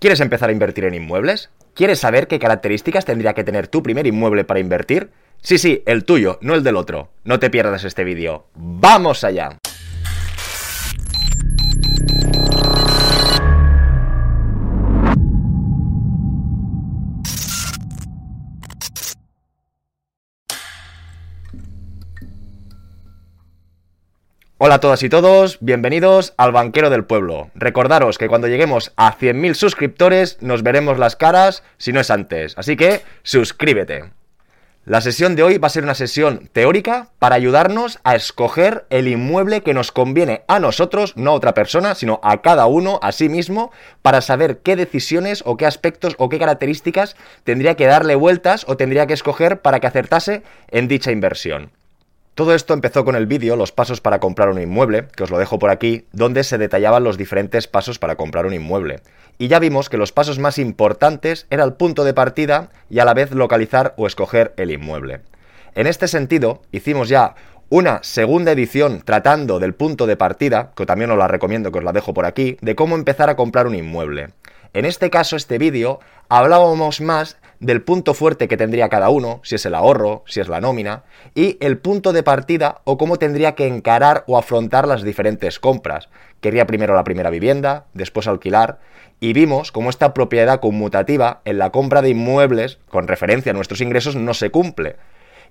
¿Quieres empezar a invertir en inmuebles? ¿Quieres saber qué características tendría que tener tu primer inmueble para invertir? Sí, sí, el tuyo, no el del otro. No te pierdas este vídeo. ¡Vamos allá! Hola a todas y todos, bienvenidos al Banquero del Pueblo. Recordaros que cuando lleguemos a 100.000 suscriptores nos veremos las caras si no es antes, así que suscríbete. La sesión de hoy va a ser una sesión teórica para ayudarnos a escoger el inmueble que nos conviene a nosotros, no a otra persona, sino a cada uno, a sí mismo, para saber qué decisiones o qué aspectos o qué características tendría que darle vueltas o tendría que escoger para que acertase en dicha inversión. Todo esto empezó con el vídeo Los pasos para comprar un inmueble, que os lo dejo por aquí, donde se detallaban los diferentes pasos para comprar un inmueble. Y ya vimos que los pasos más importantes era el punto de partida y a la vez localizar o escoger el inmueble. En este sentido, hicimos ya una segunda edición tratando del punto de partida, que también os la recomiendo que os la dejo por aquí, de cómo empezar a comprar un inmueble. En este caso, este vídeo, hablábamos más del punto fuerte que tendría cada uno, si es el ahorro, si es la nómina, y el punto de partida o cómo tendría que encarar o afrontar las diferentes compras. Quería primero la primera vivienda, después alquilar, y vimos cómo esta propiedad conmutativa en la compra de inmuebles, con referencia a nuestros ingresos, no se cumple.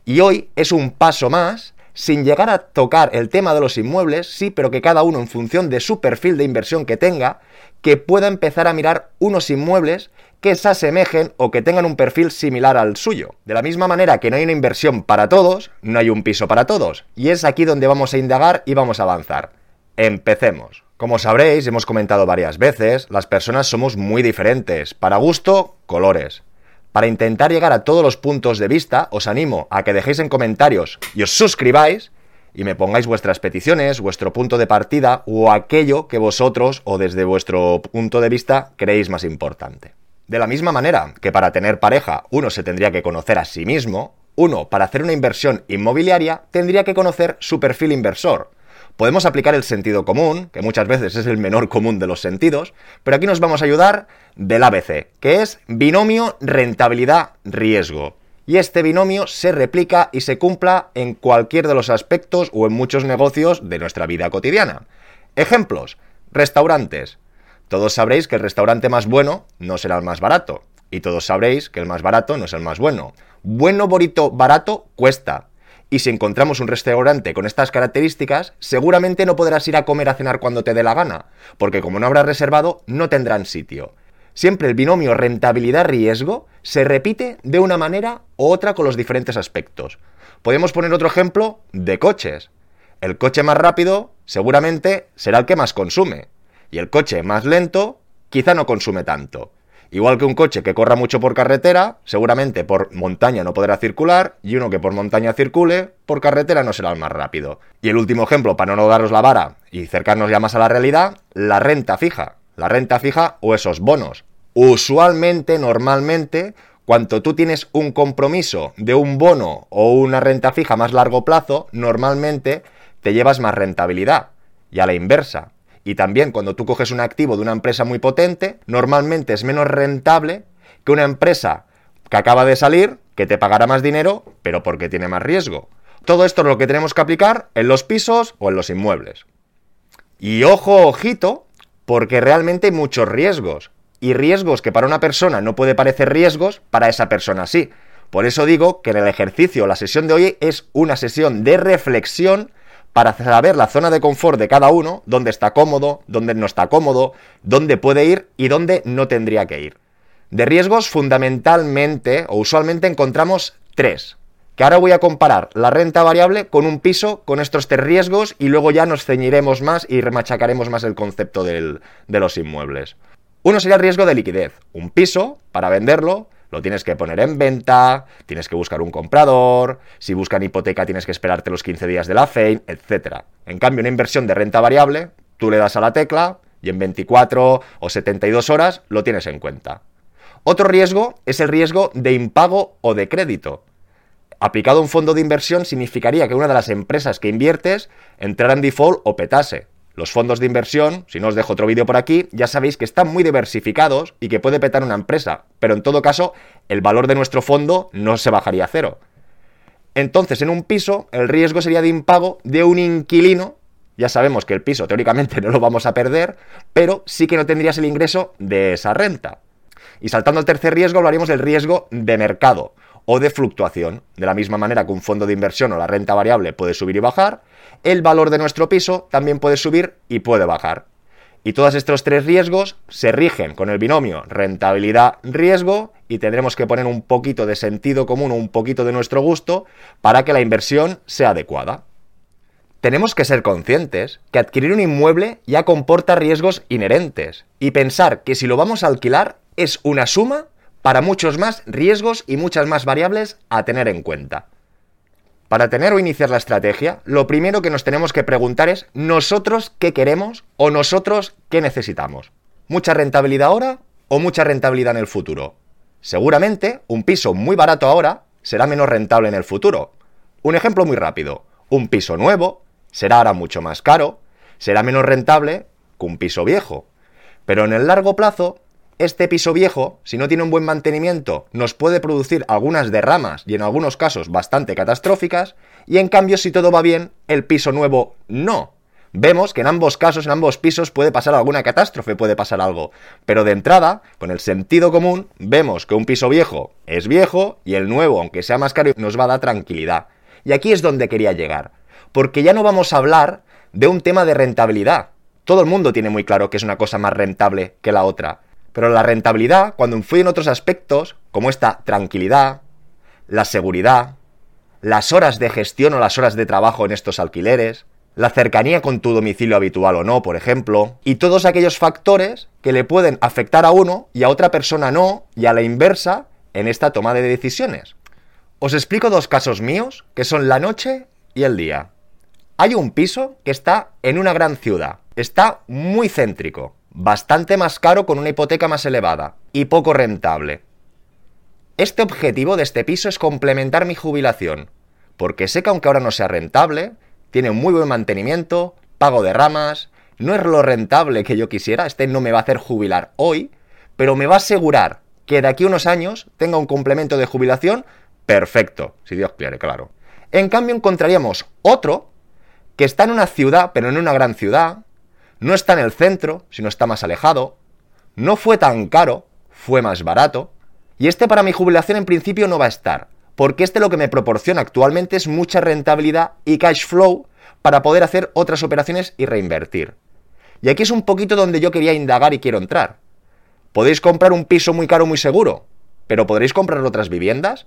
Y hoy es un paso más sin llegar a tocar el tema de los inmuebles, sí, pero que cada uno en función de su perfil de inversión que tenga, que pueda empezar a mirar unos inmuebles que se asemejen o que tengan un perfil similar al suyo. De la misma manera que no hay una inversión para todos, no hay un piso para todos. Y es aquí donde vamos a indagar y vamos a avanzar. Empecemos. Como sabréis, hemos comentado varias veces, las personas somos muy diferentes. Para gusto, colores. Para intentar llegar a todos los puntos de vista, os animo a que dejéis en comentarios y os suscribáis y me pongáis vuestras peticiones, vuestro punto de partida o aquello que vosotros o desde vuestro punto de vista creéis más importante. De la misma manera que para tener pareja uno se tendría que conocer a sí mismo, uno para hacer una inversión inmobiliaria tendría que conocer su perfil inversor. Podemos aplicar el sentido común, que muchas veces es el menor común de los sentidos, pero aquí nos vamos a ayudar del ABC, que es binomio rentabilidad-riesgo. Y este binomio se replica y se cumpla en cualquier de los aspectos o en muchos negocios de nuestra vida cotidiana. Ejemplos, restaurantes. Todos sabréis que el restaurante más bueno no será el más barato. Y todos sabréis que el más barato no es el más bueno. Bueno, bonito, barato cuesta. Y si encontramos un restaurante con estas características, seguramente no podrás ir a comer a cenar cuando te dé la gana, porque como no habrás reservado, no tendrán sitio. Siempre el binomio rentabilidad-riesgo se repite de una manera u otra con los diferentes aspectos. Podemos poner otro ejemplo de coches. El coche más rápido seguramente será el que más consume, y el coche más lento quizá no consume tanto. Igual que un coche que corra mucho por carretera, seguramente por montaña no podrá circular, y uno que por montaña circule, por carretera no será el más rápido. Y el último ejemplo, para no daros la vara y cercarnos ya más a la realidad, la renta fija. La renta fija o esos bonos. Usualmente, normalmente, cuando tú tienes un compromiso de un bono o una renta fija más largo plazo, normalmente te llevas más rentabilidad. Y a la inversa, y también cuando tú coges un activo de una empresa muy potente, normalmente es menos rentable que una empresa que acaba de salir, que te pagará más dinero, pero porque tiene más riesgo. Todo esto es lo que tenemos que aplicar en los pisos o en los inmuebles. Y ojo, ojito, porque realmente hay muchos riesgos. Y riesgos que para una persona no puede parecer riesgos, para esa persona sí. Por eso digo que en el ejercicio, la sesión de hoy es una sesión de reflexión para saber la zona de confort de cada uno, dónde está cómodo, dónde no está cómodo, dónde puede ir y dónde no tendría que ir. De riesgos fundamentalmente o usualmente encontramos tres, que ahora voy a comparar la renta variable con un piso con estos tres riesgos y luego ya nos ceñiremos más y remachacaremos más el concepto de los inmuebles. Uno sería el riesgo de liquidez. Un piso, para venderlo, lo tienes que poner en venta, tienes que buscar un comprador, si buscan hipoteca tienes que esperarte los 15 días de la FEIN, etc. En cambio, una inversión de renta variable, tú le das a la tecla y en 24 o 72 horas lo tienes en cuenta. Otro riesgo es el riesgo de impago o de crédito. Aplicado a un fondo de inversión significaría que una de las empresas que inviertes entrara en default o petase. Los fondos de inversión, si no os dejo otro vídeo por aquí, ya sabéis que están muy diversificados y que puede petar una empresa, pero en todo caso el valor de nuestro fondo no se bajaría a cero. Entonces, en un piso, el riesgo sería de impago de un inquilino. Ya sabemos que el piso teóricamente no lo vamos a perder, pero sí que no tendrías el ingreso de esa renta. Y saltando al tercer riesgo, hablaríamos del riesgo de mercado o de fluctuación. De la misma manera que un fondo de inversión o la renta variable puede subir y bajar, el valor de nuestro piso también puede subir y puede bajar. Y todos estos tres riesgos se rigen con el binomio rentabilidad-riesgo y tendremos que poner un poquito de sentido común o un poquito de nuestro gusto para que la inversión sea adecuada. Tenemos que ser conscientes que adquirir un inmueble ya comporta riesgos inherentes y pensar que si lo vamos a alquilar es una suma para muchos más riesgos y muchas más variables a tener en cuenta. Para tener o iniciar la estrategia, lo primero que nos tenemos que preguntar es nosotros qué queremos o nosotros qué necesitamos. ¿Mucha rentabilidad ahora o mucha rentabilidad en el futuro? Seguramente un piso muy barato ahora será menos rentable en el futuro. Un ejemplo muy rápido. Un piso nuevo será ahora mucho más caro, será menos rentable que un piso viejo. Pero en el largo plazo este piso viejo, si no tiene un buen mantenimiento, nos puede producir algunas derramas y en algunos casos bastante catastróficas, y en cambio si todo va bien, el piso nuevo no. Vemos que en ambos casos, en ambos pisos, puede pasar alguna catástrofe, puede pasar algo. Pero de entrada, con el sentido común, vemos que un piso viejo es viejo y el nuevo, aunque sea más caro, nos va a dar tranquilidad. Y aquí es donde quería llegar. Porque ya no vamos a hablar de un tema de rentabilidad. Todo el mundo tiene muy claro que es una cosa más rentable que la otra. Pero la rentabilidad, cuando influye en otros aspectos, como esta tranquilidad, la seguridad, las horas de gestión o las horas de trabajo en estos alquileres, la cercanía con tu domicilio habitual o no, por ejemplo, y todos aquellos factores que le pueden afectar a uno y a otra persona no, y a la inversa en esta toma de decisiones. Os explico dos casos míos, que son la noche y el día. Hay un piso que está en una gran ciudad, está muy céntrico, bastante más caro con una hipoteca más elevada y poco rentable. Este objetivo de este piso es complementar mi jubilación, porque sé que aunque ahora no sea rentable, tiene muy buen mantenimiento, pago de ramas, no es lo rentable que yo quisiera, este no me va a hacer jubilar hoy, pero me va a asegurar que de aquí a unos años tenga un complemento de jubilación perfecto, si Dios quiere, claro. En cambio encontraríamos otro que está en una ciudad, pero en una gran ciudad, no está en el centro, sino está más alejado. No fue tan caro, fue más barato. Y este para mi jubilación en principio no va a estar, porque este lo que me proporciona actualmente es mucha rentabilidad y cash flow para poder hacer otras operaciones y reinvertir. Y aquí es un poquito donde yo quería indagar y quiero entrar. Podéis comprar un piso muy caro muy seguro, pero ¿podréis comprar otras viviendas?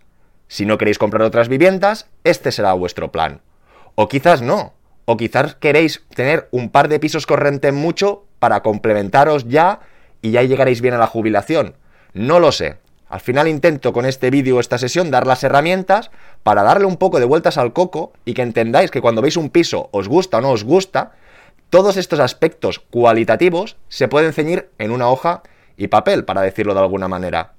Si no queréis comprar otras viviendas, este será vuestro plan. O quizás no, o quizás queréis tener un par de pisos corrientes mucho para complementaros ya y ya llegaréis bien a la jubilación. No lo sé. Al final intento con este vídeo esta sesión dar las herramientas para darle un poco de vueltas al coco y que entendáis que cuando veis un piso os gusta o no os gusta, todos estos aspectos cualitativos se pueden ceñir en una hoja y papel, para decirlo de alguna manera.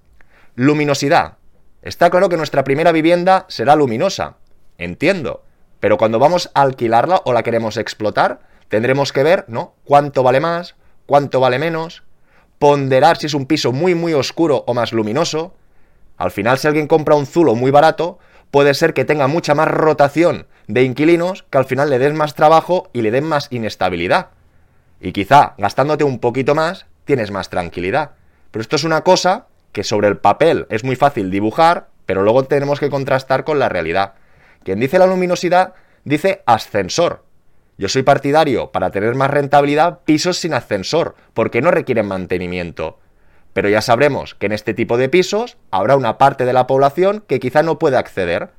Luminosidad. Está claro que nuestra primera vivienda será luminosa. Entiendo. Pero cuando vamos a alquilarla o la queremos explotar, tendremos que ver, ¿no? Cuánto vale más, cuánto vale menos, ponderar si es un piso muy muy oscuro o más luminoso. Al final, si alguien compra un zulo muy barato, puede ser que tenga mucha más rotación de inquilinos que al final le den más trabajo y le den más inestabilidad. Y quizá gastándote un poquito más, tienes más tranquilidad. Pero esto es una cosa que sobre el papel es muy fácil dibujar, pero luego tenemos que contrastar con la realidad. Quien dice la luminosidad dice ascensor. Yo soy partidario, para tener más rentabilidad, pisos sin ascensor, porque no requieren mantenimiento. Pero ya sabremos que en este tipo de pisos habrá una parte de la población que quizá no puede acceder.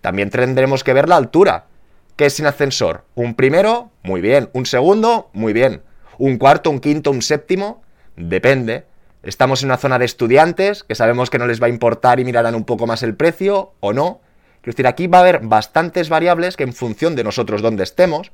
También tendremos que ver la altura. ¿Qué es sin ascensor? Un primero, muy bien. Un segundo, muy bien. Un cuarto, un quinto, un séptimo, depende. Estamos en una zona de estudiantes que sabemos que no les va a importar y mirarán un poco más el precio o no. Es decir, aquí va a haber bastantes variables que en función de nosotros donde estemos,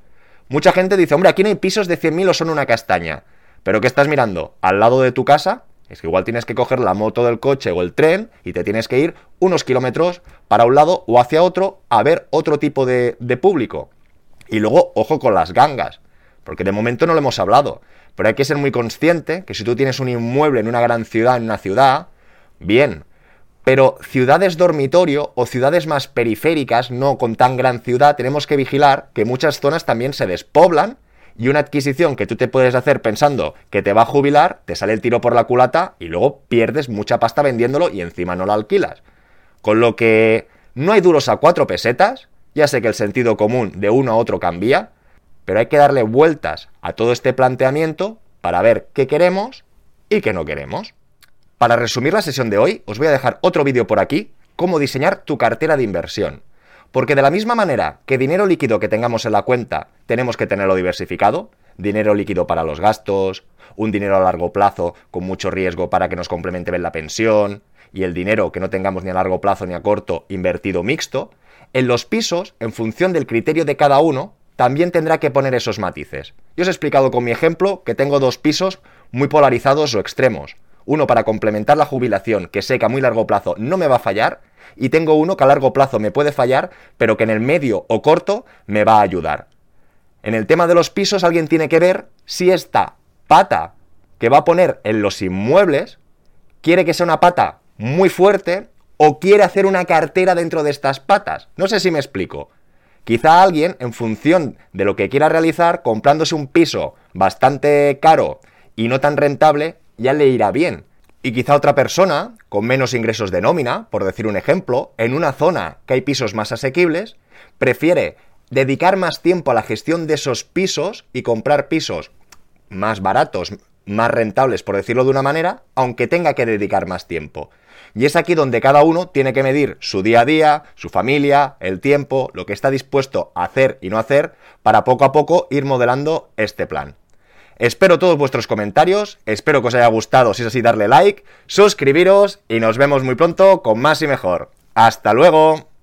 mucha gente dice, hombre, aquí no hay pisos de 100.000 o son una castaña. Pero ¿qué estás mirando? Al lado de tu casa, es que igual tienes que coger la moto del coche o el tren y te tienes que ir unos kilómetros para un lado o hacia otro a ver otro tipo de, de público. Y luego, ojo con las gangas. Porque de momento no lo hemos hablado. Pero hay que ser muy consciente que si tú tienes un inmueble en una gran ciudad, en una ciudad, bien. Pero ciudades dormitorio o ciudades más periféricas, no con tan gran ciudad, tenemos que vigilar que muchas zonas también se despoblan y una adquisición que tú te puedes hacer pensando que te va a jubilar, te sale el tiro por la culata y luego pierdes mucha pasta vendiéndolo y encima no la alquilas. Con lo que no hay duros a cuatro pesetas, ya sé que el sentido común de uno a otro cambia, pero hay que darle vueltas a todo este planteamiento para ver qué queremos y qué no queremos. Para resumir la sesión de hoy, os voy a dejar otro vídeo por aquí, cómo diseñar tu cartera de inversión. Porque de la misma manera que dinero líquido que tengamos en la cuenta tenemos que tenerlo diversificado, dinero líquido para los gastos, un dinero a largo plazo con mucho riesgo para que nos complemente bien la pensión, y el dinero que no tengamos ni a largo plazo ni a corto invertido mixto, en los pisos, en función del criterio de cada uno, también tendrá que poner esos matices. Yo os he explicado con mi ejemplo que tengo dos pisos muy polarizados o extremos. Uno para complementar la jubilación, que sé que a muy largo plazo no me va a fallar, y tengo uno que a largo plazo me puede fallar, pero que en el medio o corto me va a ayudar. En el tema de los pisos alguien tiene que ver si esta pata que va a poner en los inmuebles quiere que sea una pata muy fuerte o quiere hacer una cartera dentro de estas patas. No sé si me explico. Quizá alguien, en función de lo que quiera realizar, comprándose un piso bastante caro y no tan rentable, ya le irá bien. Y quizá otra persona, con menos ingresos de nómina, por decir un ejemplo, en una zona que hay pisos más asequibles, prefiere dedicar más tiempo a la gestión de esos pisos y comprar pisos más baratos, más rentables, por decirlo de una manera, aunque tenga que dedicar más tiempo. Y es aquí donde cada uno tiene que medir su día a día, su familia, el tiempo, lo que está dispuesto a hacer y no hacer, para poco a poco ir modelando este plan. Espero todos vuestros comentarios, espero que os haya gustado, si es así darle like, suscribiros y nos vemos muy pronto con más y mejor. ¡Hasta luego!